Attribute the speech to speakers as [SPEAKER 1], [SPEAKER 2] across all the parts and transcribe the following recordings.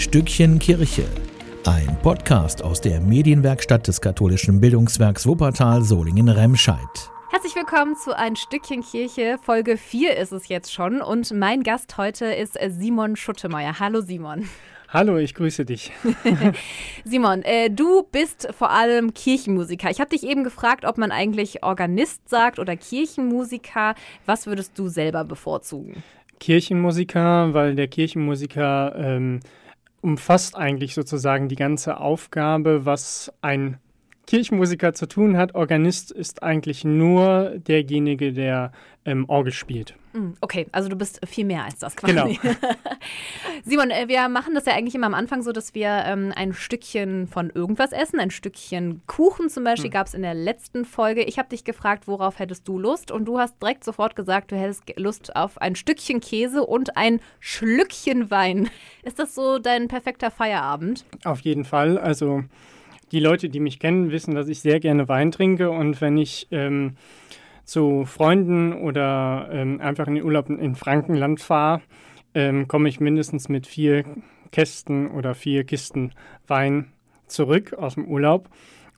[SPEAKER 1] Stückchen Kirche. Ein Podcast aus der Medienwerkstatt des katholischen Bildungswerks Wuppertal Solingen-Remscheid.
[SPEAKER 2] Herzlich willkommen zu Ein Stückchen Kirche. Folge 4 ist es jetzt schon und mein Gast heute ist Simon Schuttemeier. Hallo Simon.
[SPEAKER 3] Hallo, ich grüße dich.
[SPEAKER 2] Simon, äh, du bist vor allem Kirchenmusiker. Ich habe dich eben gefragt, ob man eigentlich Organist sagt oder Kirchenmusiker. Was würdest du selber bevorzugen?
[SPEAKER 3] Kirchenmusiker, weil der Kirchenmusiker ähm, umfasst eigentlich sozusagen die ganze Aufgabe, was ein Kirchenmusiker zu tun hat. Organist ist eigentlich nur derjenige, der ähm, Orgel spielt.
[SPEAKER 2] Hm, okay, also du bist viel mehr als das quasi. Genau. Simon, äh, wir machen das ja eigentlich immer am Anfang so, dass wir ähm, ein Stückchen von irgendwas essen. Ein Stückchen Kuchen zum Beispiel hm. gab es in der letzten Folge. Ich habe dich gefragt, worauf hättest du Lust? Und du hast direkt sofort gesagt, du hättest Lust auf ein Stückchen Käse und ein Schlückchen Wein. Ist das so dein perfekter Feierabend?
[SPEAKER 3] Auf jeden Fall. Also die Leute, die mich kennen, wissen, dass ich sehr gerne Wein trinke und wenn ich ähm, zu Freunden oder ähm, einfach in den Urlaub in Frankenland fahre, ähm, komme ich mindestens mit vier Kästen oder vier Kisten Wein zurück aus dem Urlaub.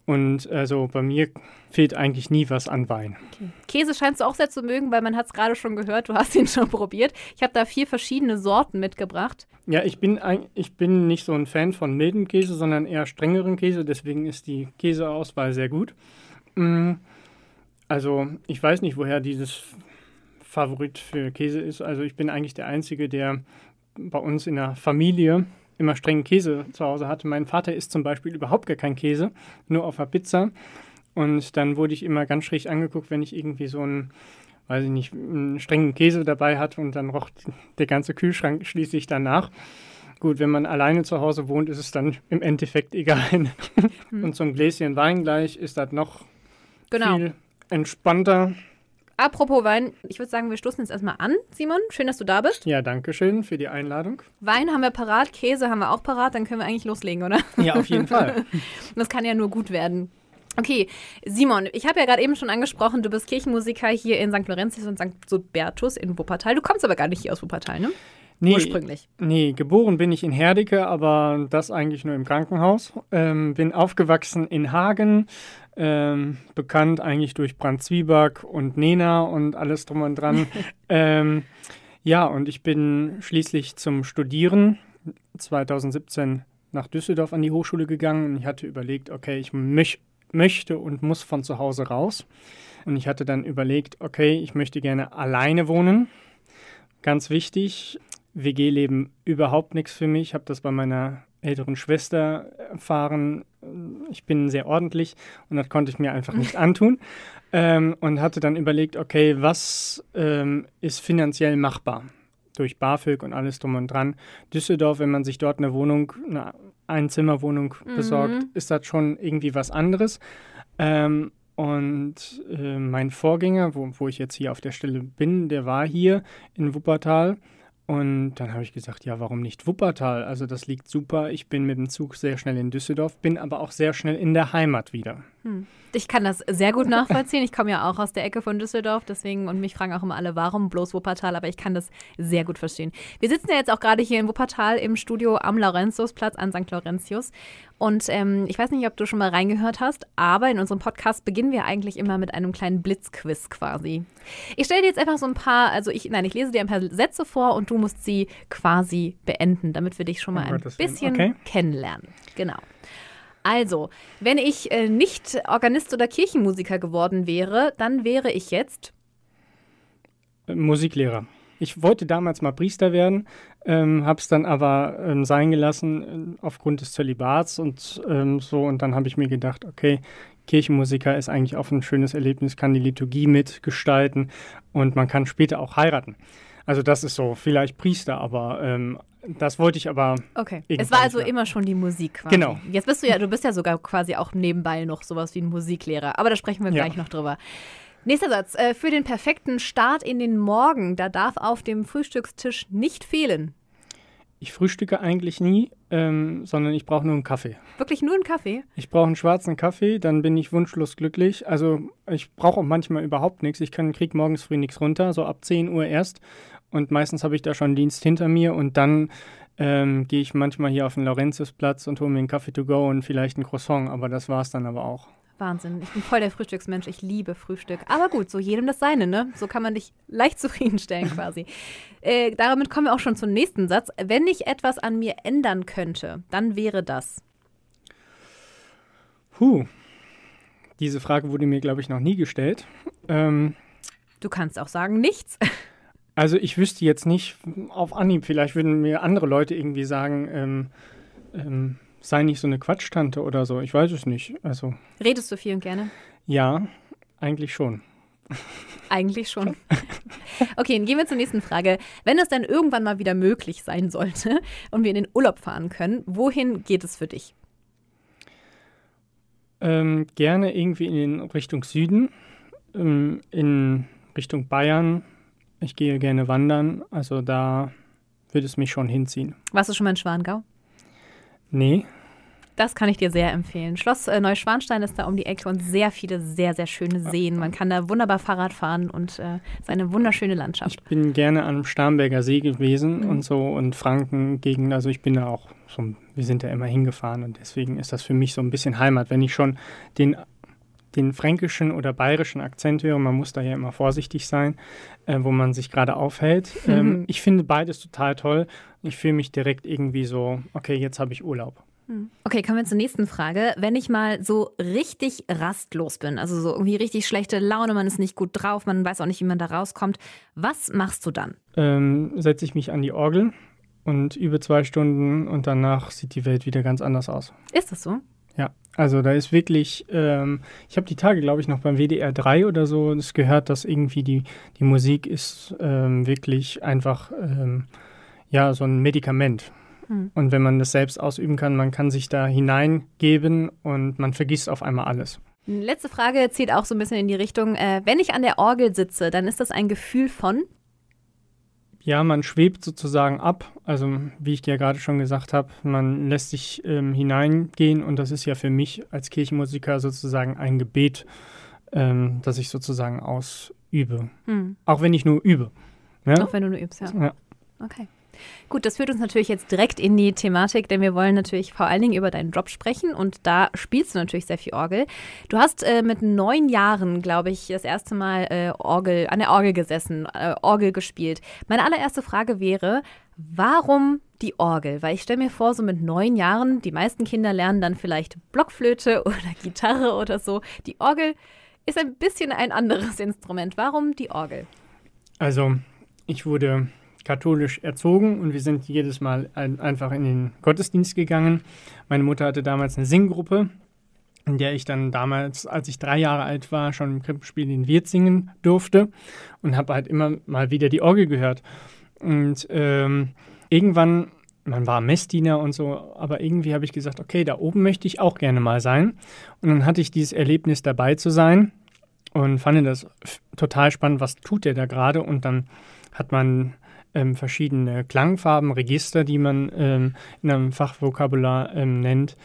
[SPEAKER 3] Und also bei mir fehlt eigentlich nie was an Wein.
[SPEAKER 2] Okay. Käse scheinst du auch sehr zu mögen, weil man hat es gerade schon gehört, du hast ihn schon probiert. Ich habe da vier verschiedene Sorten mitgebracht.
[SPEAKER 3] Ja, ich bin, ein, ich bin nicht so ein Fan von milden Käse, sondern eher strengeren Käse. Deswegen ist die Käseauswahl sehr gut. Mm, also ich weiß nicht, woher dieses Favorit für Käse ist. Also ich bin eigentlich der Einzige, der bei uns in der Familie immer strengen Käse zu Hause hatte. Mein Vater isst zum Beispiel überhaupt gar keinen Käse, nur auf der Pizza. Und dann wurde ich immer ganz schräg angeguckt, wenn ich irgendwie so einen, weiß ich nicht, einen strengen Käse dabei hatte und dann roch der ganze Kühlschrank schließlich danach. Gut, wenn man alleine zu Hause wohnt, ist es dann im Endeffekt egal. Und so ein Gläschen Wein gleich ist das noch genau. viel entspannter.
[SPEAKER 2] Apropos Wein, ich würde sagen, wir stoßen jetzt erstmal an. Simon, schön, dass du da bist.
[SPEAKER 3] Ja, danke schön für die Einladung.
[SPEAKER 2] Wein haben wir parat, Käse haben wir auch parat, dann können wir eigentlich loslegen, oder?
[SPEAKER 3] Ja, auf jeden Fall.
[SPEAKER 2] das kann ja nur gut werden. Okay, Simon, ich habe ja gerade eben schon angesprochen, du bist Kirchenmusiker hier in St. Laurentius und St. Subertus in Wuppertal. Du kommst aber gar nicht hier aus Wuppertal, ne?
[SPEAKER 3] Nee, Ursprünglich. Nee, geboren bin ich in Herdecke, aber das eigentlich nur im Krankenhaus. Ähm, bin aufgewachsen in Hagen, ähm, bekannt eigentlich durch Brand Zwieback und Nena und alles drum und dran. ähm, ja, und ich bin schließlich zum Studieren 2017 nach Düsseldorf an die Hochschule gegangen und ich hatte überlegt, okay, ich möch möchte und muss von zu Hause raus. Und ich hatte dann überlegt, okay, ich möchte gerne alleine wohnen. Ganz wichtig, WG-Leben überhaupt nichts für mich. Ich habe das bei meiner älteren Schwester erfahren. Ich bin sehr ordentlich und das konnte ich mir einfach nicht antun. Ähm, und hatte dann überlegt, okay, was ähm, ist finanziell machbar? Durch BAföG und alles drum und dran. Düsseldorf, wenn man sich dort eine Wohnung, eine Einzimmerwohnung mhm. besorgt, ist das schon irgendwie was anderes. Ähm, und äh, mein Vorgänger, wo, wo ich jetzt hier auf der Stelle bin, der war hier in Wuppertal und dann habe ich gesagt, ja, warum nicht Wuppertal? Also das liegt super. Ich bin mit dem Zug sehr schnell in Düsseldorf, bin aber auch sehr schnell in der Heimat wieder.
[SPEAKER 2] Hm. Ich kann das sehr gut nachvollziehen. Ich komme ja auch aus der Ecke von Düsseldorf, deswegen und mich fragen auch immer alle, warum bloß Wuppertal, aber ich kann das sehr gut verstehen. Wir sitzen ja jetzt auch gerade hier in Wuppertal im Studio am Laurentiusplatz an St. Laurentius. Und ähm, ich weiß nicht, ob du schon mal reingehört hast, aber in unserem Podcast beginnen wir eigentlich immer mit einem kleinen Blitzquiz quasi. Ich stelle dir jetzt einfach so ein paar, also ich, nein, ich lese dir ein paar Sätze vor und du musst sie quasi beenden, damit wir dich schon mal oh, ein bisschen okay. kennenlernen. Genau. Also, wenn ich äh, nicht Organist oder Kirchenmusiker geworden wäre, dann wäre ich jetzt
[SPEAKER 3] Musiklehrer. Ich wollte damals mal Priester werden, ähm, habe es dann aber ähm, sein gelassen äh, aufgrund des Zölibats und ähm, so. Und dann habe ich mir gedacht, okay, Kirchenmusiker ist eigentlich auch ein schönes Erlebnis, kann die Liturgie mitgestalten und man kann später auch heiraten. Also das ist so, vielleicht Priester, aber ähm, das wollte ich aber.
[SPEAKER 2] Okay. Es war also immer schon die Musik
[SPEAKER 3] quasi. Genau.
[SPEAKER 2] Jetzt bist du ja, du bist ja sogar quasi auch nebenbei noch sowas wie ein Musiklehrer. Aber da sprechen wir ja. gleich noch drüber. Nächster Satz. Äh, für den perfekten Start in den Morgen, da darf auf dem Frühstückstisch nicht fehlen.
[SPEAKER 3] ich frühstücke eigentlich nie, ähm, sondern ich brauche nur einen Kaffee.
[SPEAKER 2] Wirklich nur einen Kaffee?
[SPEAKER 3] Ich brauche einen schwarzen Kaffee, dann bin ich wunschlos glücklich. Also ich brauche auch manchmal überhaupt nichts. Ich kann krieg morgens früh nichts runter, so ab 10 Uhr erst. Und meistens habe ich da schon Dienst hinter mir und dann ähm, gehe ich manchmal hier auf den Laurentiusplatz und hole mir einen Kaffee to go und vielleicht ein Croissant, aber das war es dann aber auch.
[SPEAKER 2] Wahnsinn. Ich bin voll der Frühstücksmensch. Ich liebe Frühstück. Aber gut, so jedem das seine, ne? So kann man dich leicht zufriedenstellen quasi. äh, damit kommen wir auch schon zum nächsten Satz. Wenn ich etwas an mir ändern könnte, dann wäre das.
[SPEAKER 3] Puh. Diese Frage wurde mir, glaube ich, noch nie gestellt. Ähm,
[SPEAKER 2] du kannst auch sagen, nichts.
[SPEAKER 3] Also ich wüsste jetzt nicht auf Anhieb, vielleicht würden mir andere Leute irgendwie sagen, ähm, ähm, sei nicht so eine Quatschtante oder so. Ich weiß es nicht. Also.
[SPEAKER 2] Redest du viel und gerne?
[SPEAKER 3] Ja, eigentlich schon.
[SPEAKER 2] Eigentlich schon. Okay, dann gehen wir zur nächsten Frage. Wenn es dann irgendwann mal wieder möglich sein sollte und wir in den Urlaub fahren können, wohin geht es für dich?
[SPEAKER 3] Ähm, gerne irgendwie in Richtung Süden, ähm, in Richtung Bayern. Ich gehe gerne wandern, also da würde es mich schon hinziehen.
[SPEAKER 2] Warst du schon mal in Schwangau?
[SPEAKER 3] Nee.
[SPEAKER 2] Das kann ich dir sehr empfehlen. Schloss äh, Neuschwanstein ist da um die Ecke und sehr viele sehr, sehr schöne Seen. Man kann da wunderbar Fahrrad fahren und äh, es ist eine wunderschöne Landschaft.
[SPEAKER 3] Ich bin gerne am Starnberger See gewesen mhm. und so und Franken-Gegend. Also ich bin da auch so, wir sind da immer hingefahren und deswegen ist das für mich so ein bisschen Heimat. Wenn ich schon den den fränkischen oder bayerischen Akzent höre, man muss da ja immer vorsichtig sein, äh, wo man sich gerade aufhält. Mhm. Ähm, ich finde beides total toll. Ich fühle mich direkt irgendwie so, okay, jetzt habe ich Urlaub.
[SPEAKER 2] Hm. Okay, kommen wir zur nächsten Frage. Wenn ich mal so richtig rastlos bin, also so irgendwie richtig schlechte Laune, man ist nicht gut drauf, man weiß auch nicht, wie man da rauskommt, was machst du dann?
[SPEAKER 3] Ähm, Setze ich mich an die Orgel und übe zwei Stunden und danach sieht die Welt wieder ganz anders aus.
[SPEAKER 2] Ist das so?
[SPEAKER 3] Ja, also da ist wirklich, ähm, ich habe die Tage, glaube ich, noch beim WDR 3 oder so das gehört, dass irgendwie die, die Musik ist ähm, wirklich einfach, ähm, ja, so ein Medikament. Mhm. Und wenn man das selbst ausüben kann, man kann sich da hineingeben und man vergisst auf einmal alles.
[SPEAKER 2] Letzte Frage zieht auch so ein bisschen in die Richtung, äh, wenn ich an der Orgel sitze, dann ist das ein Gefühl von?
[SPEAKER 3] Ja, man schwebt sozusagen ab. Also wie ich dir gerade schon gesagt habe, man lässt sich ähm, hineingehen und das ist ja für mich als Kirchenmusiker sozusagen ein Gebet, ähm, das ich sozusagen ausübe. Hm. Auch wenn ich nur übe.
[SPEAKER 2] Ja? Auch wenn du nur übst, ja. ja. Okay. Gut, das führt uns natürlich jetzt direkt in die Thematik, denn wir wollen natürlich vor allen Dingen über deinen Job sprechen und da spielst du natürlich sehr viel Orgel. Du hast äh, mit neun Jahren, glaube ich, das erste Mal äh, Orgel, an der Orgel gesessen, äh, Orgel gespielt. Meine allererste Frage wäre, warum die Orgel? Weil ich stelle mir vor, so mit neun Jahren, die meisten Kinder lernen dann vielleicht Blockflöte oder Gitarre oder so. Die Orgel ist ein bisschen ein anderes Instrument. Warum die Orgel?
[SPEAKER 3] Also, ich wurde katholisch erzogen und wir sind jedes Mal ein, einfach in den Gottesdienst gegangen. Meine Mutter hatte damals eine Singgruppe, in der ich dann damals, als ich drei Jahre alt war, schon im Krippenspiel den Wirt singen durfte und habe halt immer mal wieder die Orgel gehört. Und ähm, irgendwann, man war Messdiener und so, aber irgendwie habe ich gesagt, okay, da oben möchte ich auch gerne mal sein. Und dann hatte ich dieses Erlebnis dabei zu sein und fand das total spannend, was tut der da gerade und dann hat man ähm, verschiedene Klangfarben, Register, die man ähm, in einem Fachvokabular ähm, nennt.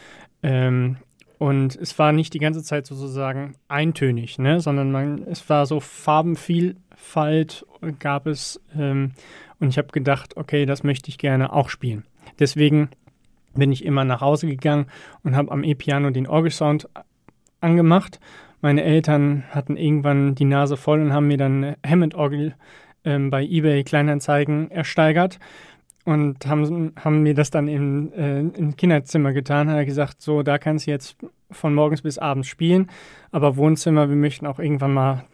[SPEAKER 3] Ähm, und es war nicht die ganze Zeit sozusagen eintönig, ne? sondern man, es war so Farbenvielfalt gab es. Ähm, und ich habe gedacht, okay, das möchte ich gerne auch spielen. Deswegen bin ich immer nach Hause gegangen und habe am E-Piano den Orgelsound angemacht. Meine Eltern hatten irgendwann die Nase voll und haben mir dann eine Hammond-Orgel ähm, bei eBay Kleinanzeigen ersteigert und haben, haben mir das dann in, äh, im Kinderzimmer getan. Hat er gesagt, so, da kannst du jetzt von morgens bis abends spielen, aber Wohnzimmer, wir möchten auch irgendwann mal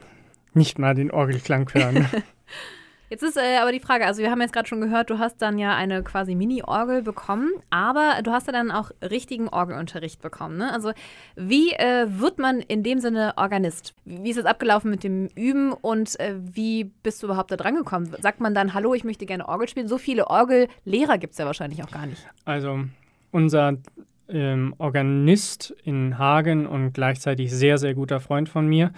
[SPEAKER 3] nicht mal den Orgelklang hören.
[SPEAKER 2] Jetzt ist äh, aber die Frage, also wir haben jetzt gerade schon gehört, du hast dann ja eine quasi Mini-Orgel bekommen, aber du hast ja dann auch richtigen Orgelunterricht bekommen. Ne? Also wie äh, wird man in dem Sinne Organist? Wie ist es abgelaufen mit dem Üben und äh, wie bist du überhaupt da dran gekommen? Sagt man dann, hallo, ich möchte gerne Orgel spielen? So viele Orgellehrer gibt es ja wahrscheinlich auch gar nicht.
[SPEAKER 3] Also unser ähm, Organist in Hagen und gleichzeitig sehr, sehr guter Freund von mir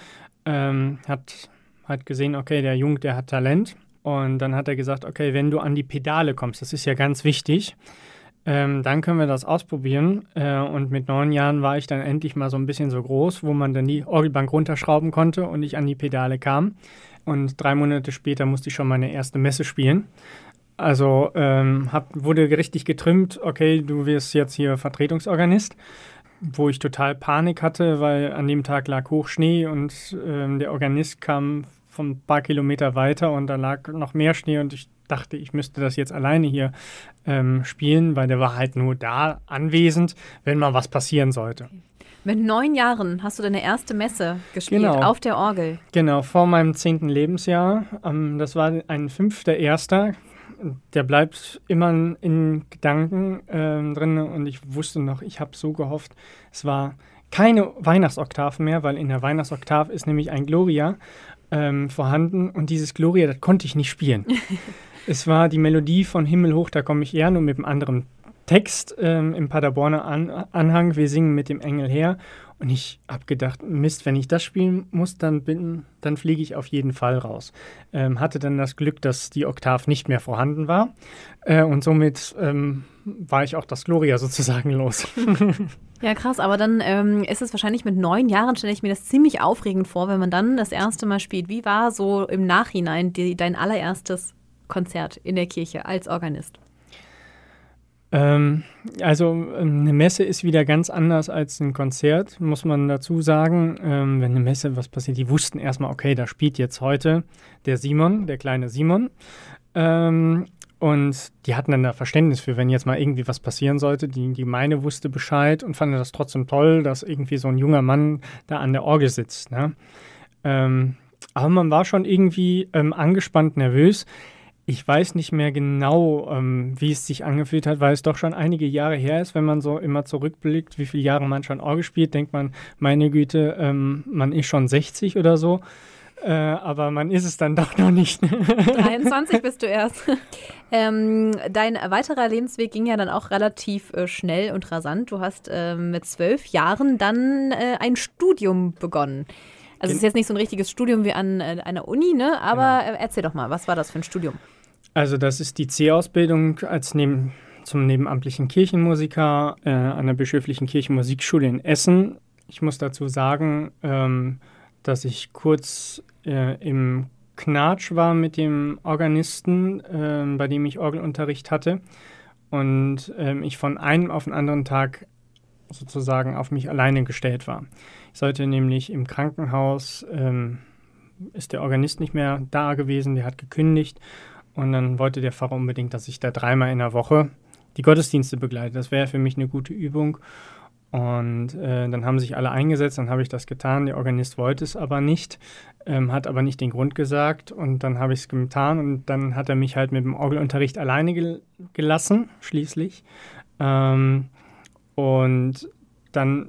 [SPEAKER 3] ähm, hat, hat gesehen, okay, der Jung, der hat Talent Und dann hat er gesagt, okay, wenn du an die Pedale kommst, das ist ja ganz wichtig, ähm, dann können wir das ausprobieren. Äh, und mit neun Jahren war ich dann endlich mal so ein bisschen so groß, wo man dann die Orgelbank runterschrauben konnte und ich an die Pedale kam. Und drei Monate später musste ich schon meine erste Messe spielen. Also ähm, hab, wurde richtig getrimmt, okay, du wirst jetzt hier Vertretungsorganist, wo ich total Panik hatte, weil an dem Tag lag Hochschnee und ähm, der Organist kam von ein paar Kilometer weiter und da lag noch mehr Schnee und ich dachte, ich müsste das jetzt alleine hier ähm, spielen, weil der war halt nur da anwesend, wenn mal was passieren sollte.
[SPEAKER 2] Mit neun Jahren hast du deine erste Messe gespielt
[SPEAKER 3] Genau.
[SPEAKER 2] auf der Orgel.
[SPEAKER 3] Genau, vor meinem zehnten Lebensjahr. Ähm, das war ein fünfter Erster. Der bleibt immer in Gedanken ähm, drin und ich wusste noch, ich habe so gehofft, es war keine Weihnachtsoktav mehr, weil in der Weihnachtsoktav ist nämlich ein Gloria ähm, vorhanden und dieses Gloria, das konnte ich nicht spielen. es war die Melodie von Himmel hoch, da komme ich eher, nur mit einem anderen Text ähm, im Paderborner An Anhang. Wir singen mit dem Engel her. Und ich habe gedacht, Mist, wenn ich das spielen muss, dann, bin, dann fliege ich auf jeden Fall raus. Ähm, hatte dann das Glück, dass die Oktav nicht mehr vorhanden war. Äh, und somit ähm, war ich auch das Gloria sozusagen los.
[SPEAKER 2] Ja, krass, aber dann ähm, ist es wahrscheinlich mit neun Jahren, stelle ich mir das ziemlich aufregend vor, wenn man dann das erste Mal spielt. Wie war so im Nachhinein die, dein allererstes Konzert in der Kirche als Organist?
[SPEAKER 3] Ähm, also ähm, eine Messe ist wieder ganz anders als ein Konzert, muss man dazu sagen. Ähm, wenn eine Messe was passiert, die wussten erstmal, okay, da spielt jetzt heute der Simon, der kleine Simon. Ähm, und die hatten dann da Verständnis für, wenn jetzt mal irgendwie was passieren sollte. Die Gemeinde wusste Bescheid und fand das trotzdem toll, dass irgendwie so ein junger Mann da an der Orgel sitzt. Ne? Ähm, aber man war schon irgendwie ähm, angespannt, nervös. Ich weiß nicht mehr genau, ähm, wie es sich angefühlt hat, weil es doch schon einige Jahre her ist. Wenn man so immer zurückblickt, wie viele Jahre man schon Orgel spielt, denkt man, meine Güte, ähm, man ist schon 60 oder so. Äh, aber man ist es dann doch noch nicht.
[SPEAKER 2] 23 bist du erst. Ähm, dein weiterer Lebensweg ging ja dann auch relativ äh, schnell und rasant. Du hast äh, mit zwölf Jahren dann äh, ein Studium begonnen. Also es ist jetzt nicht so ein richtiges Studium wie an äh, einer Uni, ne? Aber äh, erzähl doch mal, was war das für ein Studium?
[SPEAKER 3] Also das ist die C-Ausbildung als neben, zum nebenamtlichen Kirchenmusiker äh, an der Bischöflichen Kirchenmusikschule in Essen. Ich muss dazu sagen, ähm, dass ich kurz äh, im Knatsch war mit dem Organisten, ähm, bei dem ich Orgelunterricht hatte. Und ähm, ich von einem auf den anderen Tag sozusagen auf mich alleine gestellt war. Ich sollte nämlich im Krankenhaus, ähm, ist der Organist nicht mehr da gewesen, der hat gekündigt. Und dann wollte der Pfarrer unbedingt, dass ich da dreimal in der Woche die Gottesdienste begleite. Das wäre für mich eine gute Übung. Und äh, dann haben sich alle eingesetzt, dann habe ich das getan. Der Organist wollte es aber nicht, ähm, hat aber nicht den Grund gesagt. Und dann habe ich es getan und dann hat er mich halt mit dem Orgelunterricht alleine gel gelassen, schließlich. Ähm, und dann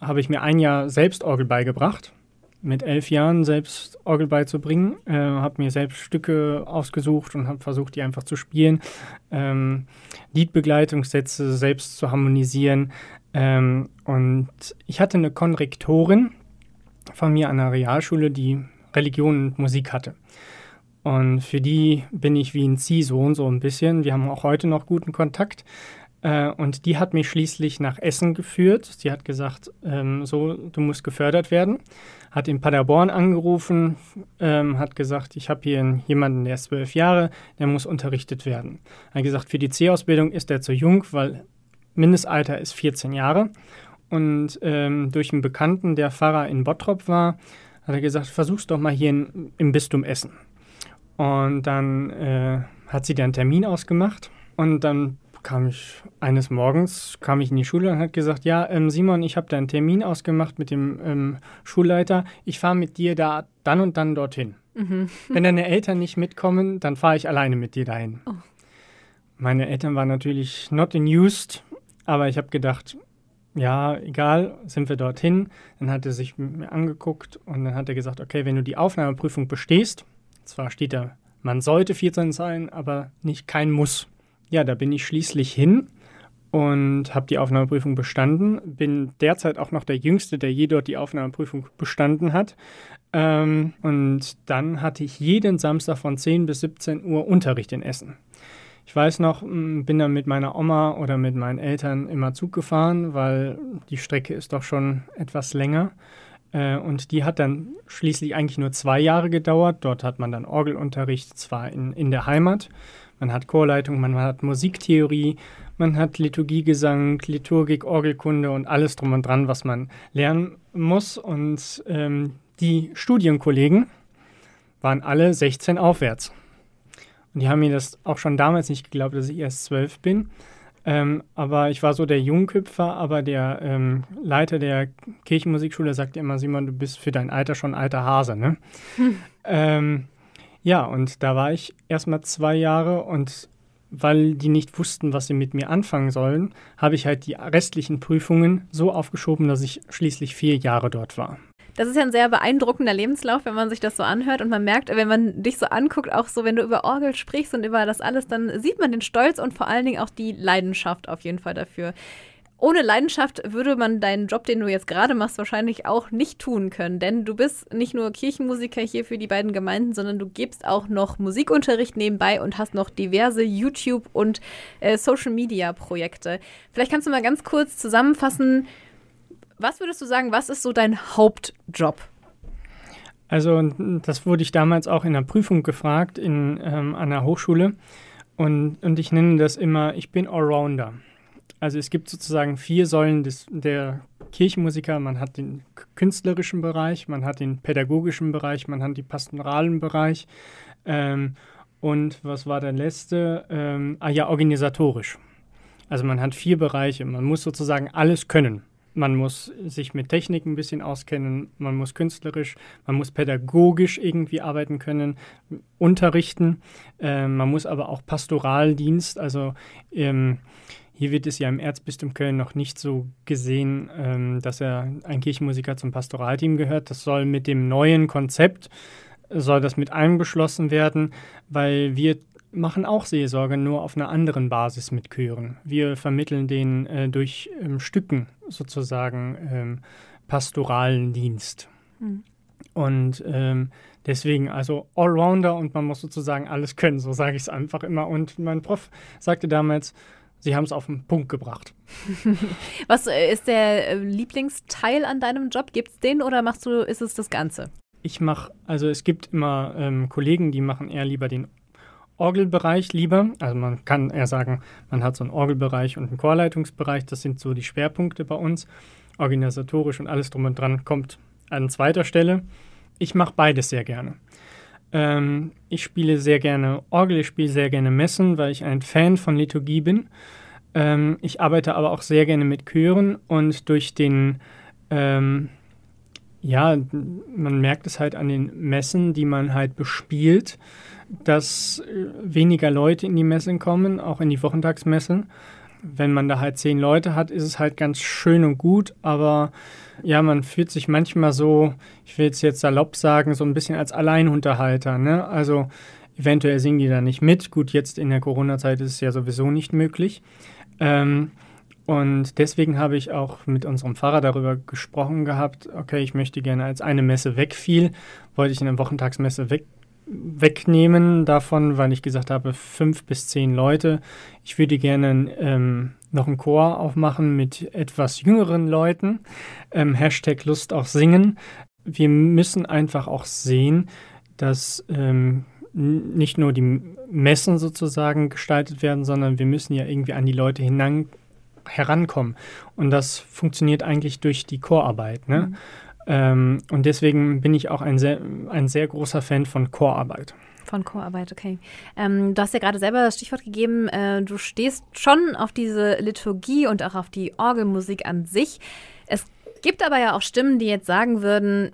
[SPEAKER 3] habe ich mir ein Jahr selbst Orgel beigebracht, mit elf Jahren selbst Orgel beizubringen, äh, habe mir selbst Stücke ausgesucht und habe versucht, die einfach zu spielen, ähm, Liedbegleitungssätze selbst zu harmonisieren. Ähm, und ich hatte eine Konrektorin von mir an der Realschule, die Religion und Musik hatte. Und für die bin ich wie ein Ziehsohn so ein bisschen. Wir haben auch heute noch guten Kontakt. Äh, und die hat mich schließlich nach Essen geführt. Sie hat gesagt, ähm, so, du musst gefördert werden. Hat in Paderborn angerufen, ähm, hat gesagt, ich habe hier jemanden, der ist zwölf Jahre, der muss unterrichtet werden. Hat gesagt, für die C-Ausbildung ist er zu jung, weil Mindestalter ist 14 Jahre. Und ähm, durch einen Bekannten, der Pfarrer in Bottrop war, hat er gesagt, versuch's doch mal hier in, im Bistum Essen. Und dann äh, hat sie den Termin ausgemacht und dann kam ich eines Morgens kam ich in die Schule und hat gesagt, ja, ähm, Simon, ich habe da einen Termin ausgemacht mit dem ähm, Schulleiter. Ich fahre mit dir da dann und dann dorthin.
[SPEAKER 2] Mhm.
[SPEAKER 3] Wenn deine Eltern nicht mitkommen, dann fahre ich alleine mit dir dahin.
[SPEAKER 2] Oh.
[SPEAKER 3] Meine Eltern waren natürlich not amused, aber ich habe gedacht, ja, egal, sind wir dorthin. Dann hat er sich mit mir angeguckt und dann hat er gesagt, okay, wenn du die Aufnahmeprüfung bestehst, zwar steht da, man sollte 14 sein, aber nicht kein Muss. Ja, da bin ich schließlich hin und habe die Aufnahmeprüfung bestanden. Bin derzeit auch noch der Jüngste, der je dort die Aufnahmeprüfung bestanden hat. Ähm, und dann hatte ich jeden Samstag von 10 bis 17 Uhr Unterricht in Essen. Ich weiß noch, bin dann mit meiner Oma oder mit meinen Eltern immer Zug gefahren, weil die Strecke ist doch schon etwas länger. Äh, und die hat dann schließlich eigentlich nur zwei Jahre gedauert. Dort hat man dann Orgelunterricht, zwar in, in der Heimat. Man hat Chorleitung, man hat Musiktheorie, man hat Liturgiegesang, Liturgik, Orgelkunde und alles drum und dran, was man lernen muss. Und ähm, die Studienkollegen waren alle 16 aufwärts. Und die haben mir das auch schon damals nicht geglaubt, dass ich erst zwölf bin. Ähm, aber ich war so der Jungküpfer, aber der ähm, Leiter der Kirchenmusikschule sagte immer, Simon, du bist für dein Alter schon alter Hase, ne? Hm. Ähm, ja, und da war ich erstmal zwei Jahre und weil die nicht wussten, was sie mit mir anfangen sollen, habe ich halt die restlichen Prüfungen so aufgeschoben, dass ich schließlich vier Jahre dort war.
[SPEAKER 2] Das ist ja ein sehr beeindruckender Lebenslauf, wenn man sich das so anhört und man merkt, wenn man dich so anguckt, auch so, wenn du über Orgel sprichst und über das alles, dann sieht man den Stolz und vor allen Dingen auch die Leidenschaft auf jeden Fall dafür. Ohne Leidenschaft würde man deinen Job, den du jetzt gerade machst, wahrscheinlich auch nicht tun können, denn du bist nicht nur Kirchenmusiker hier für die beiden Gemeinden, sondern du gibst auch noch Musikunterricht nebenbei und hast noch diverse YouTube- und äh, Social-Media-Projekte. Vielleicht kannst du mal ganz kurz zusammenfassen, was würdest du sagen, was ist so dein Hauptjob?
[SPEAKER 3] Also, das wurde ich damals auch in der Prüfung gefragt in, ähm, an der Hochschule. Und, und ich nenne das immer, ich bin Allrounder. Also es gibt sozusagen vier Säulen des, der Kirchenmusiker. Man hat den künstlerischen Bereich, man hat den pädagogischen Bereich, man hat den pastoralen Bereich. Ähm, und was war der letzte? Ähm, ah ja, organisatorisch. Also man hat vier Bereiche. Man muss sozusagen alles können. Man muss sich mit Technik ein bisschen auskennen, man muss künstlerisch, man muss pädagogisch irgendwie arbeiten können, unterrichten. Äh, man muss aber auch Pastoraldienst, also ähm, hier wird es ja im Erzbistum Köln noch nicht so gesehen, ähm, dass er ein Kirchenmusiker zum Pastoralteam gehört. Das soll mit dem neuen Konzept, soll das mit einbeschlossen werden, weil wir machen auch Seelsorge nur auf einer anderen Basis mit Chören. Wir vermitteln den äh, durch ähm, Stücken sozusagen ähm, pastoralen Dienst. Mhm. Und ähm, deswegen also Allrounder und man muss sozusagen alles können, so sage ich es einfach immer. Und mein Prof sagte damals, Sie haben es auf den Punkt gebracht.
[SPEAKER 2] Was äh, ist der äh, Lieblingsteil an deinem Job? Gibt es den oder machst du, ist es das Ganze?
[SPEAKER 3] Ich mache, also es gibt immer ähm, Kollegen, die machen eher lieber den Orgelbereich lieber. Also man kann eher sagen, man hat so einen Orgelbereich und einen Chorleitungsbereich. Das sind so die Schwerpunkte bei uns. Organisatorisch und alles drum und dran kommt an zweiter Stelle. Ich mache beides sehr gerne. Ähm, ich spiele sehr gerne Orgel, ich spiele sehr gerne Messen, weil ich ein Fan von Liturgie bin. Ähm, ich arbeite aber auch sehr gerne mit Chören und durch den ähm, ja, man merkt es halt an den Messen, die man halt bespielt, dass äh, weniger Leute in die Messen kommen, auch in die Wochentagsmessen. Wenn man da halt zehn Leute hat, ist es halt ganz schön und gut, aber ja, man fühlt sich manchmal so, ich will jetzt, jetzt salopp sagen, so ein bisschen als Alleinunterhalter. Ne? Also eventuell singen die da nicht mit. Gut, jetzt in der Corona-Zeit ist es ja sowieso nicht möglich. Ähm, und deswegen habe ich auch mit unserem Pfarrer darüber gesprochen gehabt, okay, ich möchte gerne, als eine Messe wegfiel, wollte ich eine Wochentagsmesse weg, wegnehmen davon, weil ich gesagt habe, fünf bis zehn Leute. Ich würde gerne ähm, noch einen Chor aufmachen mit etwas jüngeren Leuten. Ähm, Hashtag Lust auch singen. Wir müssen einfach auch sehen, dass ähm, nicht nur die Messen sozusagen gestaltet werden, sondern wir müssen ja irgendwie an die Leute hinan herankommen. Und das funktioniert eigentlich durch die Chorarbeit. Ne? Mhm. Ähm, und deswegen bin ich auch ein sehr, ein sehr großer Fan von Chorarbeit.
[SPEAKER 2] Von Chorarbeit, okay. Ähm, du hast ja gerade selber das Stichwort gegeben, äh, du stehst schon auf diese Liturgie und auch auf die Orgelmusik an sich. Es gibt aber ja auch Stimmen, die jetzt sagen würden,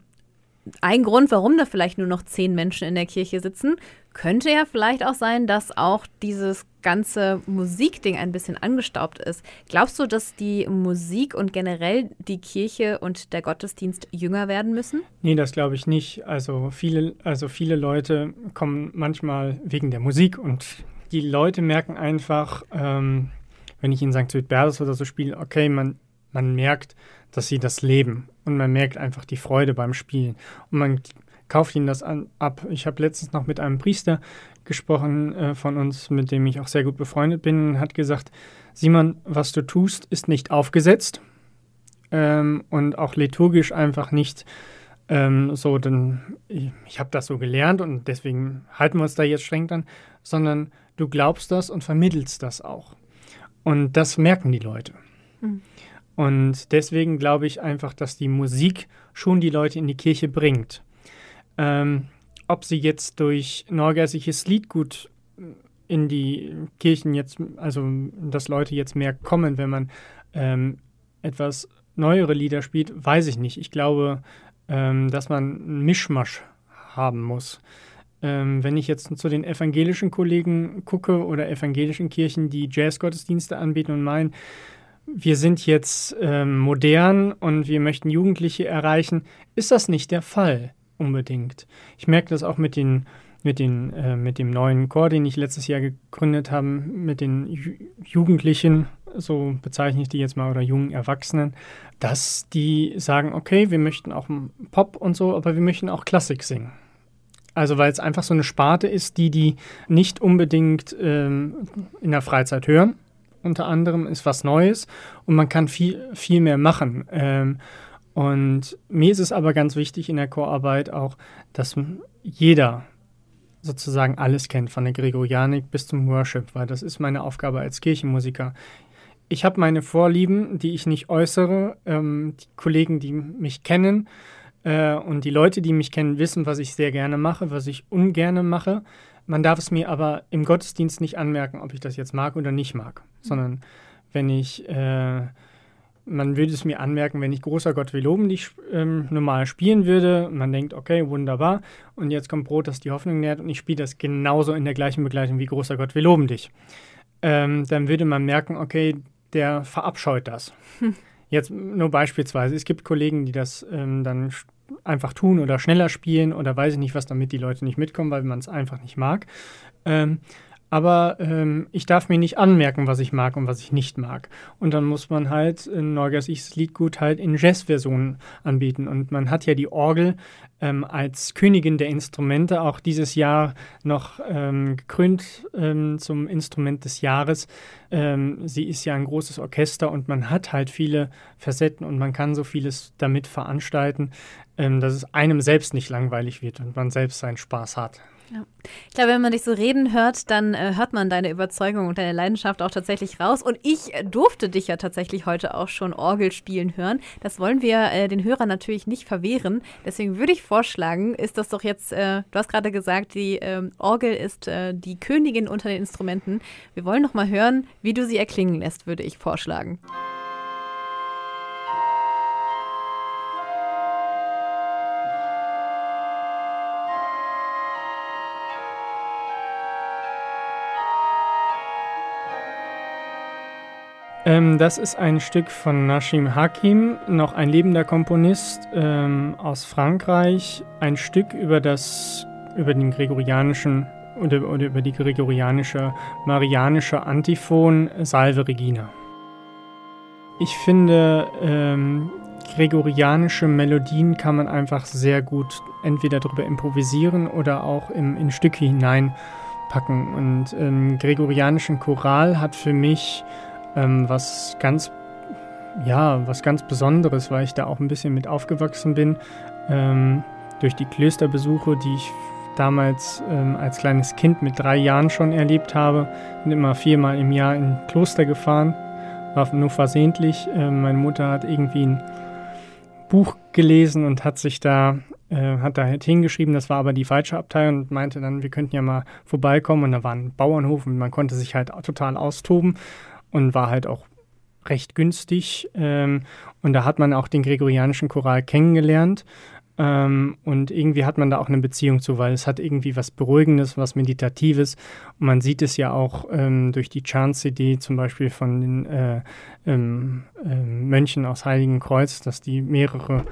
[SPEAKER 2] ein Grund, warum da vielleicht nur noch zehn Menschen in der Kirche sitzen, könnte ja vielleicht auch sein, dass auch dieses ganze Musikding ein bisschen angestaubt ist. Glaubst du, dass die Musik und generell die Kirche und der Gottesdienst jünger werden müssen?
[SPEAKER 3] Nee, das glaube ich nicht. Also viele, also viele Leute kommen manchmal wegen der Musik und die Leute merken einfach, ähm, wenn ich in St. Südbertus oder so spiele, okay, man, man merkt, dass sie das leben und man merkt einfach die Freude beim Spielen. Und man kauft ihnen das an, ab. Ich habe letztens noch mit einem Priester gesprochen äh, von uns, mit dem ich auch sehr gut befreundet bin, hat gesagt, Simon, was du tust, ist nicht aufgesetzt ähm, und auch liturgisch einfach nicht ähm, so, denn ich, ich habe das so gelernt und deswegen halten wir uns da jetzt streng dran, sondern du glaubst das und vermittelst das auch. Und das merken die Leute. Mhm. Und deswegen glaube ich einfach, dass die Musik schon die Leute in die Kirche bringt. Ähm, ob sie jetzt durch neugeistliches Liedgut in die Kirchen jetzt, also dass Leute jetzt mehr kommen, wenn man ähm, etwas neuere Lieder spielt, weiß ich nicht. Ich glaube, ähm, dass man einen Mischmasch haben muss. Ähm, wenn ich jetzt zu den evangelischen Kollegen gucke oder evangelischen Kirchen, die Jazzgottesdienste anbieten und meinen, wir sind jetzt ähm, modern und wir möchten Jugendliche erreichen, ist das nicht der Fall unbedingt. Ich merke das auch mit den mit, den, äh, mit dem neuen Chor, den ich letztes Jahr gegründet habe, mit den Ju Jugendlichen, so bezeichne ich die jetzt mal, oder jungen Erwachsenen, dass die sagen, okay, wir möchten auch Pop und so, aber wir möchten auch Klassik singen. Also weil es einfach so eine Sparte ist, die die nicht unbedingt ähm, in der Freizeit hören. Unter anderem ist was Neues und man kann viel, viel mehr machen. Ähm, und mir ist es aber ganz wichtig in der Chorarbeit auch, dass jeder sozusagen alles kennt, von der Gregorianik bis zum Worship, weil das ist meine Aufgabe als Kirchenmusiker. Ich habe meine Vorlieben, die ich nicht äußere. Ähm, die Kollegen, die mich kennen äh, und die Leute, die mich kennen, wissen, was ich sehr gerne mache, was ich ungerne mache. Man darf es mir aber im Gottesdienst nicht anmerken, ob ich das jetzt mag oder nicht mag, sondern wenn ich äh, man würde es mir anmerken, wenn ich großer Gott wir loben dich ähm, normal spielen würde. Man denkt, okay, wunderbar. Und jetzt kommt Brot, das die Hoffnung nährt und ich spiele das genauso in der gleichen Begleitung wie großer Gott wir loben dich. Ähm, dann würde man merken, okay, der verabscheut das. Hm. Jetzt nur beispielsweise, es gibt Kollegen, die das ähm, dann einfach tun oder schneller spielen oder weiß ich nicht was, damit die Leute nicht mitkommen, weil man es einfach nicht mag. Ähm, aber ähm, ich darf mir nicht anmerken, was ich mag und was ich nicht mag. Und dann muss man halt ein neugeistliches Liedgut halt in Jazz-Versionen anbieten. Und man hat ja die Orgel ähm, als Königin der Instrumente auch dieses Jahr noch ähm, gekrönt ähm, zum Instrument des Jahres. Ähm, sie ist ja ein großes Orchester und man hat halt viele Facetten und man kann so vieles damit veranstalten, ähm, dass es einem selbst nicht langweilig wird und man selbst seinen Spaß hat.
[SPEAKER 2] Ja. Ich glaube, wenn man dich so reden hört, dann äh, hört man deine Überzeugung und deine Leidenschaft auch tatsächlich raus. Und ich durfte dich ja tatsächlich heute auch schon Orgel spielen hören. Das wollen wir äh, den Hörern natürlich nicht verwehren. Deswegen würde ich vorschlagen, ist das doch jetzt, äh, du hast gerade gesagt, die ähm, Orgel ist äh, die Königin unter den Instrumenten. Wir wollen noch mal hören, wie du sie erklingen lässt, würde ich vorschlagen.
[SPEAKER 3] Ähm, das ist ein Stück von Nashim Hakim, noch ein lebender Komponist ähm, aus Frankreich. Ein Stück über das, über den gregorianischen oder, oder über die gregorianische, marianische Antiphon Salve Regina. Ich finde, ähm, gregorianische Melodien kann man einfach sehr gut entweder darüber improvisieren oder auch im, in Stücke hineinpacken. Und ähm, gregorianischen Choral hat für mich ähm, was ganz, ja, was ganz Besonderes, weil ich da auch ein bisschen mit aufgewachsen bin. Ähm, durch die Klösterbesuche, die ich damals ähm, als kleines Kind mit drei Jahren schon erlebt habe, bin immer viermal im Jahr in Kloster gefahren, war nur versehentlich. Ähm, meine Mutter hat irgendwie ein Buch gelesen und hat sich da äh, hat da halt hingeschrieben, das war aber die falsche Abteilung und meinte dann, wir könnten ja mal vorbeikommen und da war ein Bauernhof und man konnte sich halt total austoben und war halt auch recht günstig. Ähm, und da hat man auch den gregorianischen Choral kennengelernt. Ähm, und irgendwie hat man da auch eine Beziehung zu, weil es hat irgendwie was Beruhigendes, was Meditatives. Und man sieht es ja auch ähm, durch die Chant-CD zum Beispiel von den äh, ähm, äh, Mönchen aus Heiligen Kreuz, dass die mehrere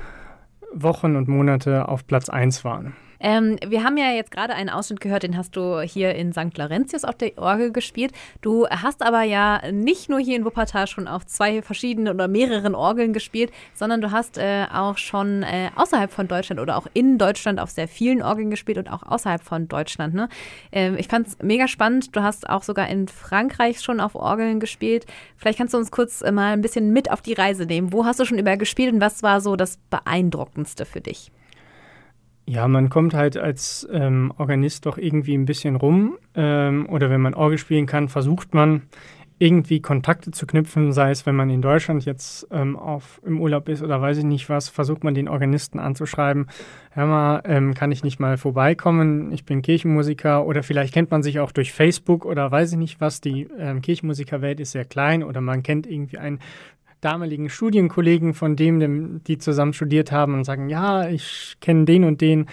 [SPEAKER 3] Wochen und Monate auf Platz 1 waren.
[SPEAKER 2] Ähm, wir haben ja jetzt gerade einen Ausschnitt gehört, den hast du hier in St. Laurentius auf der Orgel gespielt. Du hast aber ja nicht nur hier in Wuppertal schon auf zwei verschiedenen oder mehreren Orgeln gespielt, sondern du hast äh, auch schon äh, außerhalb von Deutschland oder auch in Deutschland auf sehr vielen Orgeln gespielt und auch außerhalb von Deutschland. Ne? Ähm, ich fand es mega spannend. Du hast auch sogar in Frankreich schon auf Orgeln gespielt. Vielleicht kannst du uns kurz äh, mal ein bisschen mit auf die Reise nehmen. Wo hast du schon überall gespielt und was war so das Beeindruckendste für dich?
[SPEAKER 3] Ja, man kommt halt als ähm, Organist doch irgendwie ein bisschen rum. Ähm, oder wenn man Orgel spielen kann, versucht man irgendwie Kontakte zu knüpfen, sei es, wenn man in Deutschland jetzt ähm, auf, im Urlaub ist oder weiß ich nicht was, versucht man den Organisten anzuschreiben, hör mal, ähm, kann ich nicht mal vorbeikommen, ich bin Kirchenmusiker oder vielleicht kennt man sich auch durch Facebook oder weiß ich nicht was, die ähm, Kirchenmusikerwelt ist sehr klein oder man kennt irgendwie einen damaligen Studienkollegen von dem, dem die zusammen studiert haben und sagen, ja, ich kenne den und den.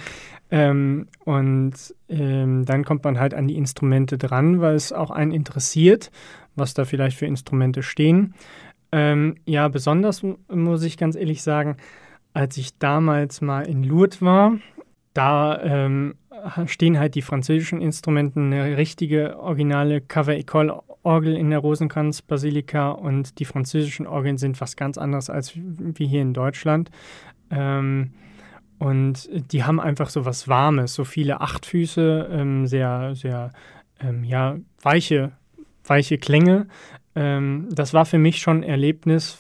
[SPEAKER 3] Ähm, und ähm, dann kommt man halt an die Instrumente dran, weil es auch einen interessiert, was da vielleicht für Instrumente stehen. Ähm, ja, besonders muss ich ganz ehrlich sagen, als ich damals mal in Lourdes war, da ähm, stehen halt die französischen Instrumente, eine richtige originale Cover École Orgel in der Rosenkranz-Basilika und die französischen Orgeln sind was ganz anderes als wie hier in Deutschland. Ähm, und die haben einfach so was Warmes, so viele Achtfüße, ähm, sehr, sehr, ähm, ja, weiche, weiche Klänge. Ähm, das war für mich schon ein Erlebnis.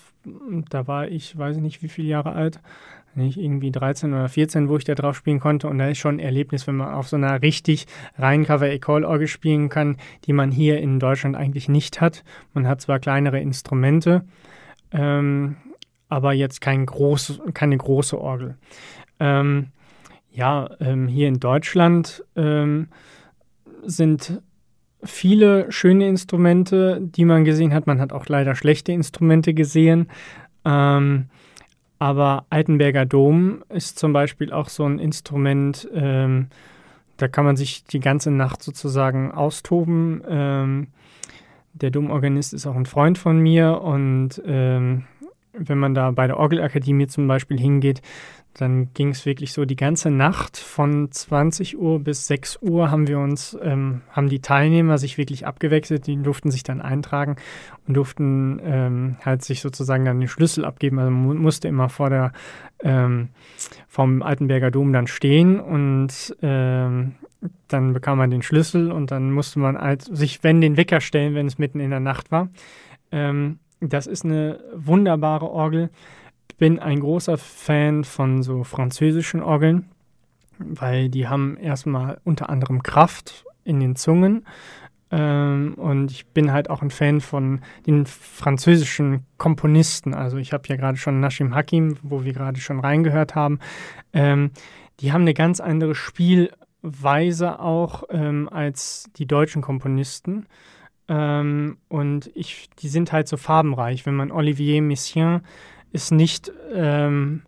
[SPEAKER 3] Da war ich, weiß ich nicht, wie viele Jahre alt nicht irgendwie 13 oder 14, wo ich da drauf spielen konnte. Und da ist schon ein Erlebnis, wenn man auf so einer richtig rein Cover-Ecole-Orgel spielen kann, die man hier in Deutschland eigentlich nicht hat. Man hat zwar kleinere Instrumente, ähm, aber jetzt kein groß, keine große Orgel. Ähm, ja, ähm, hier in Deutschland ähm, sind viele schöne Instrumente, die man gesehen hat. Man hat auch leider schlechte Instrumente gesehen. Ähm, aber Altenberger Dom ist zum Beispiel auch so ein Instrument, ähm, da kann man sich die ganze Nacht sozusagen austoben. Ähm, der Domorganist ist auch ein Freund von mir und ähm, wenn man da bei der Orgelakademie zum Beispiel hingeht, dann ging es wirklich so die ganze Nacht von 20 Uhr bis 6 Uhr haben wir uns, ähm, haben die Teilnehmer sich wirklich abgewechselt, die durften sich dann eintragen und durften ähm, halt sich sozusagen dann den Schlüssel abgeben. Also man musste immer vor der ähm, vom Altenberger Dom dann stehen und ähm, dann bekam man den Schlüssel und dann musste man halt sich, wenn den Wecker stellen, wenn es mitten in der Nacht war. Ähm, das ist eine wunderbare Orgel bin ein großer Fan von so französischen Orgeln, weil die haben erstmal unter anderem Kraft in den Zungen. Ähm, und ich bin halt auch ein Fan von den französischen Komponisten. Also ich habe ja gerade schon Nashim Hakim, wo wir gerade schon reingehört haben. Ähm, die haben eine ganz andere Spielweise auch ähm, als die deutschen Komponisten. Ähm, und ich, die sind halt so farbenreich. Wenn man Olivier Messiaen ist nicht ähm,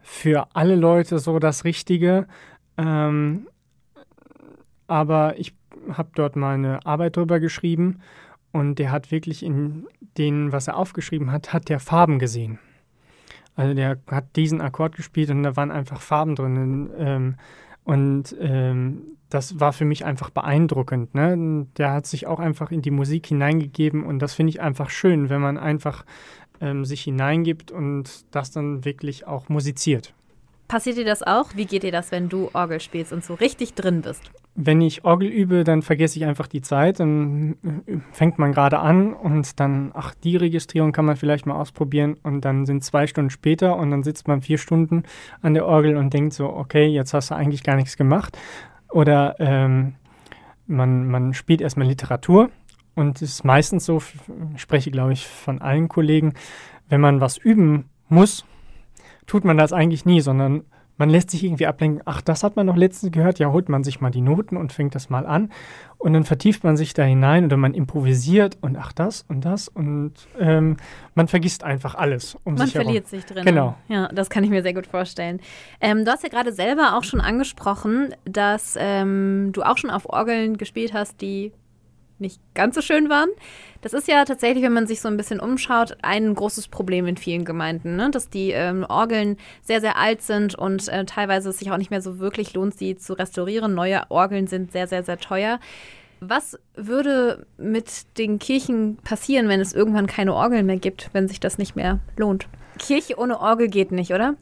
[SPEAKER 3] für alle Leute so das Richtige. Ähm, aber ich habe dort mal eine Arbeit drüber geschrieben und der hat wirklich in den, was er aufgeschrieben hat, hat der Farben gesehen. Also der hat diesen Akkord gespielt und da waren einfach Farben drin. Ähm, und ähm, das war für mich einfach beeindruckend. Ne? Der hat sich auch einfach in die Musik hineingegeben und das finde ich einfach schön, wenn man einfach ähm, sich hineingibt und das dann wirklich auch musiziert.
[SPEAKER 2] Passiert dir das auch? Wie geht dir das, wenn du Orgel spielst und so richtig drin bist?
[SPEAKER 3] Wenn ich Orgel übe, dann vergesse ich einfach die Zeit. Dann äh, fängt man gerade an und dann, ach, die Registrierung kann man vielleicht mal ausprobieren und dann sind zwei Stunden später und dann sitzt man vier Stunden an der Orgel und denkt so, okay, jetzt hast du eigentlich gar nichts gemacht. Oder ähm, man, man spielt erstmal Literatur und es ist meistens so, ich spreche glaube ich von allen Kollegen, wenn man was üben muss, tut man das eigentlich nie, sondern man lässt sich irgendwie ablenken, ach, das hat man noch letztens gehört, ja, holt man sich mal die Noten und fängt das mal an und dann vertieft man sich da hinein oder man improvisiert und ach, das und das und ähm, man vergisst einfach alles
[SPEAKER 2] um man sich verliert sich drin.
[SPEAKER 3] Genau.
[SPEAKER 2] Ja, das kann ich mir sehr gut vorstellen. Ähm, du hast ja gerade selber auch schon angesprochen, dass ähm, du auch schon auf Orgeln gespielt hast, die nicht ganz so schön waren. Das ist ja tatsächlich, wenn man sich so ein bisschen umschaut, ein großes Problem in vielen Gemeinden, ne? dass die ähm, Orgeln sehr, sehr alt sind und äh, teilweise es sich auch nicht mehr so wirklich lohnt, sie zu restaurieren. Neue Orgeln sind sehr, sehr, sehr teuer. Was würde mit den Kirchen passieren, wenn es irgendwann keine Orgeln mehr gibt, wenn sich das nicht mehr lohnt? Kirche ohne Orgel geht nicht, oder?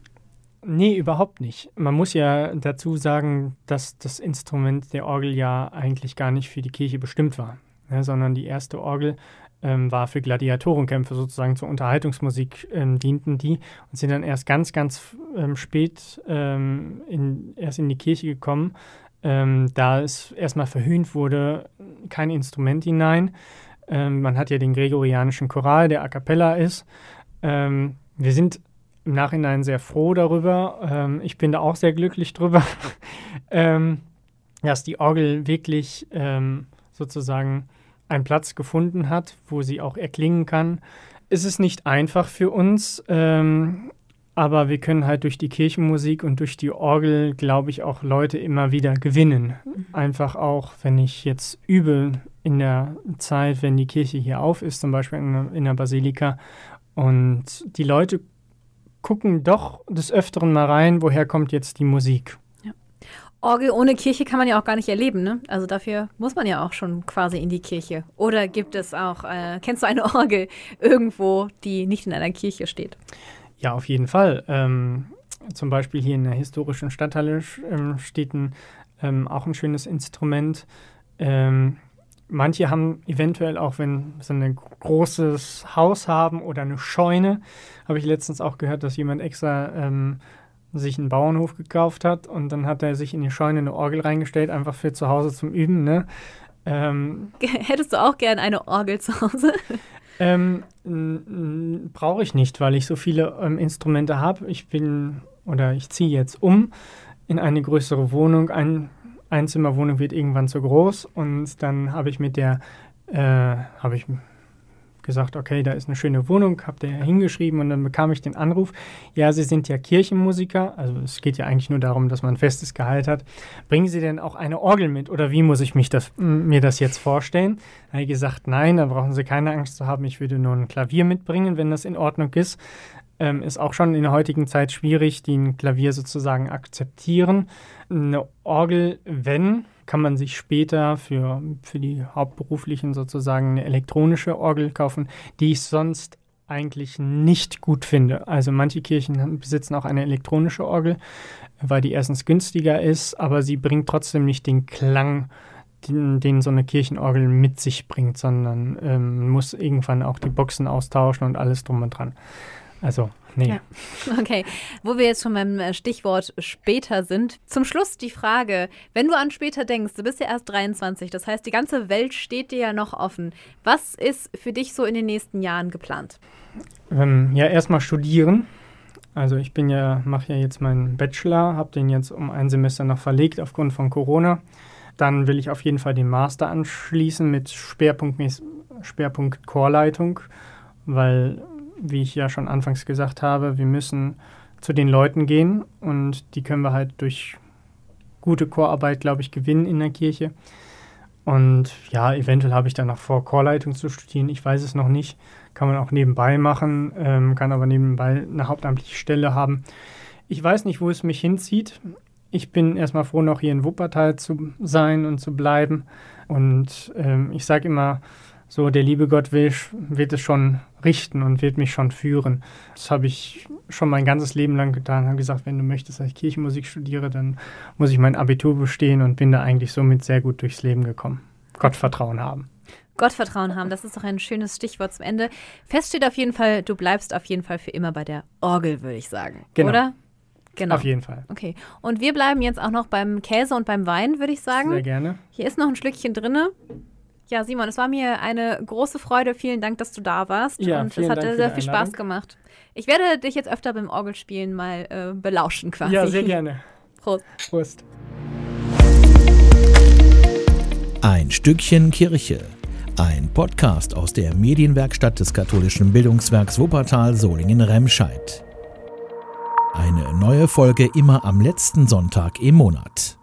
[SPEAKER 3] Nee, überhaupt nicht. Man muss ja dazu sagen, dass das Instrument der Orgel ja eigentlich gar nicht für die Kirche bestimmt war, ja, sondern die erste Orgel ähm, war für Gladiatorenkämpfe sozusagen zur Unterhaltungsmusik ähm, dienten die und sind dann erst ganz, ganz ähm, spät ähm, in, erst in die Kirche gekommen, ähm, da es erstmal verhöhnt wurde, kein Instrument hinein. Ähm, man hat ja den gregorianischen Choral, der a cappella ist. wir sind im Nachhinein sehr froh darüber. Ich bin da auch sehr glücklich drüber, dass die Orgel wirklich sozusagen einen Platz gefunden hat, wo sie auch erklingen kann. Es ist nicht einfach für uns, ähm, aber wir können halt durch die Kirchenmusik und durch die Orgel, glaube ich, auch Leute immer wieder gewinnen. Mhm. Einfach auch, wenn ich jetzt übe in der Zeit, wenn die Kirche hier auf ist, zum Beispiel in, in der Basilika, und die Leute gucken doch des Öfteren mal rein, woher kommt jetzt die Musik.
[SPEAKER 2] Orgel ohne Kirche kann man ja auch gar nicht erleben, ne? Also dafür muss man ja auch schon quasi in die Kirche. Oder gibt es auch, äh, kennst du eine Orgel irgendwo, die nicht in einer Kirche steht?
[SPEAKER 3] Ja, auf jeden Fall. Ähm, zum Beispiel hier in der historischen Stadthalle ähm, steht ein, ähm, auch ein schönes Instrument. Ähm, Manche haben eventuell auch, wenn sie ein großes Haus haben oder eine Scheune, habe ich letztens auch gehört, dass jemand extra ähm, sich einen Bauernhof gekauft hat und dann hat er sich in die Scheune eine Orgel reingestellt, einfach für zu Hause zum Üben. Ne?
[SPEAKER 2] Ähm, Hättest du auch gern eine Orgel zu Hause?
[SPEAKER 3] Ähm, Brauche ich nicht, weil ich so viele ähm, Instrumente habe. Ich bin oder ich ziehe jetzt um in eine größere Wohnung. Ein Einzimmerwohnung wird irgendwann zu groß und dann habe ich mit der, äh, habe ich gesagt, okay, da ist eine schöne Wohnung, habe der hingeschrieben und dann bekam ich den Anruf, ja, Sie sind ja Kirchenmusiker, also es geht ja eigentlich nur darum, dass man ein festes Gehalt hat. Bringen Sie denn auch eine Orgel mit oder wie muss ich mich das, mir das jetzt vorstellen? Da habe ich gesagt, nein, da brauchen Sie keine Angst zu haben, ich würde nur ein Klavier mitbringen, wenn das in Ordnung ist. Ähm, ist auch schon in der heutigen Zeit schwierig, die ein Klavier sozusagen akzeptieren. Eine Orgel, wenn, kann man sich später für, für die Hauptberuflichen sozusagen eine elektronische Orgel kaufen, die ich sonst eigentlich nicht gut finde. Also manche Kirchen besitzen auch eine elektronische Orgel, weil die erstens günstiger ist, aber sie bringt trotzdem nicht den Klang, den, den so eine Kirchenorgel mit sich bringt, sondern ähm, muss irgendwann auch die Boxen austauschen und alles drum und dran. Also, nee. Ja.
[SPEAKER 2] Okay, wo wir jetzt schon beim äh, Stichwort später sind. Zum Schluss die Frage, wenn du an später denkst, du bist ja erst 23, das heißt, die ganze Welt steht dir ja noch offen. Was ist für dich so in den nächsten Jahren geplant?
[SPEAKER 3] Ähm, ja, erstmal studieren. Also ich bin ja, mache ja jetzt meinen Bachelor, habe den jetzt um ein Semester noch verlegt aufgrund von Corona. Dann will ich auf jeden Fall den Master anschließen mit Schwerpunkt, Schwerpunkt Chorleitung, weil wie ich ja schon anfangs gesagt habe, wir müssen zu den Leuten gehen und die können wir halt durch gute Chorarbeit, glaube ich, gewinnen in der Kirche. Und ja, eventuell habe ich dann noch vor, Chorleitung zu studieren. Ich weiß es noch nicht. Kann man auch nebenbei machen, ähm, kann aber nebenbei eine hauptamtliche Stelle haben. Ich weiß nicht, wo es mich hinzieht. Ich bin erstmal froh, noch hier in Wuppertal zu sein und zu bleiben. Und ähm, ich sage immer, so der liebe Gott will, wird es schon richten und wird mich schon führen. Das habe ich schon mein ganzes Leben lang getan. Habe gesagt, wenn du möchtest, dass ich Kirchenmusik studiere, dann muss ich mein Abitur bestehen und bin da eigentlich somit sehr gut durchs Leben gekommen. Gottvertrauen haben.
[SPEAKER 2] Gottvertrauen haben, das ist doch ein schönes Stichwort zum Ende. Fest steht auf jeden Fall, du bleibst auf jeden Fall für immer bei der Orgel, würde ich sagen.
[SPEAKER 3] Genau.
[SPEAKER 2] Oder?
[SPEAKER 3] Genau. Auf jeden Fall.
[SPEAKER 2] Okay. Und wir bleiben jetzt auch noch beim Käse und beim Wein, würde ich sagen.
[SPEAKER 3] Sehr gerne.
[SPEAKER 2] Hier ist noch ein Schlückchen drinne. Ja, Simon, es war mir eine große Freude. Vielen Dank, dass du da warst.
[SPEAKER 3] Ja,
[SPEAKER 2] und es hat sehr viel Spaß gemacht. Ich werde dich jetzt öfter beim Orgelspielen mal äh, belauschen quasi.
[SPEAKER 3] Ja, sehr gerne.
[SPEAKER 2] Prost.
[SPEAKER 3] Prost.
[SPEAKER 1] Ein Stückchen Kirche. Ein Podcast aus der Medienwerkstatt des katholischen Bildungswerks Wuppertal Solingen-Remscheid. Eine neue Folge immer am letzten Sonntag im Monat.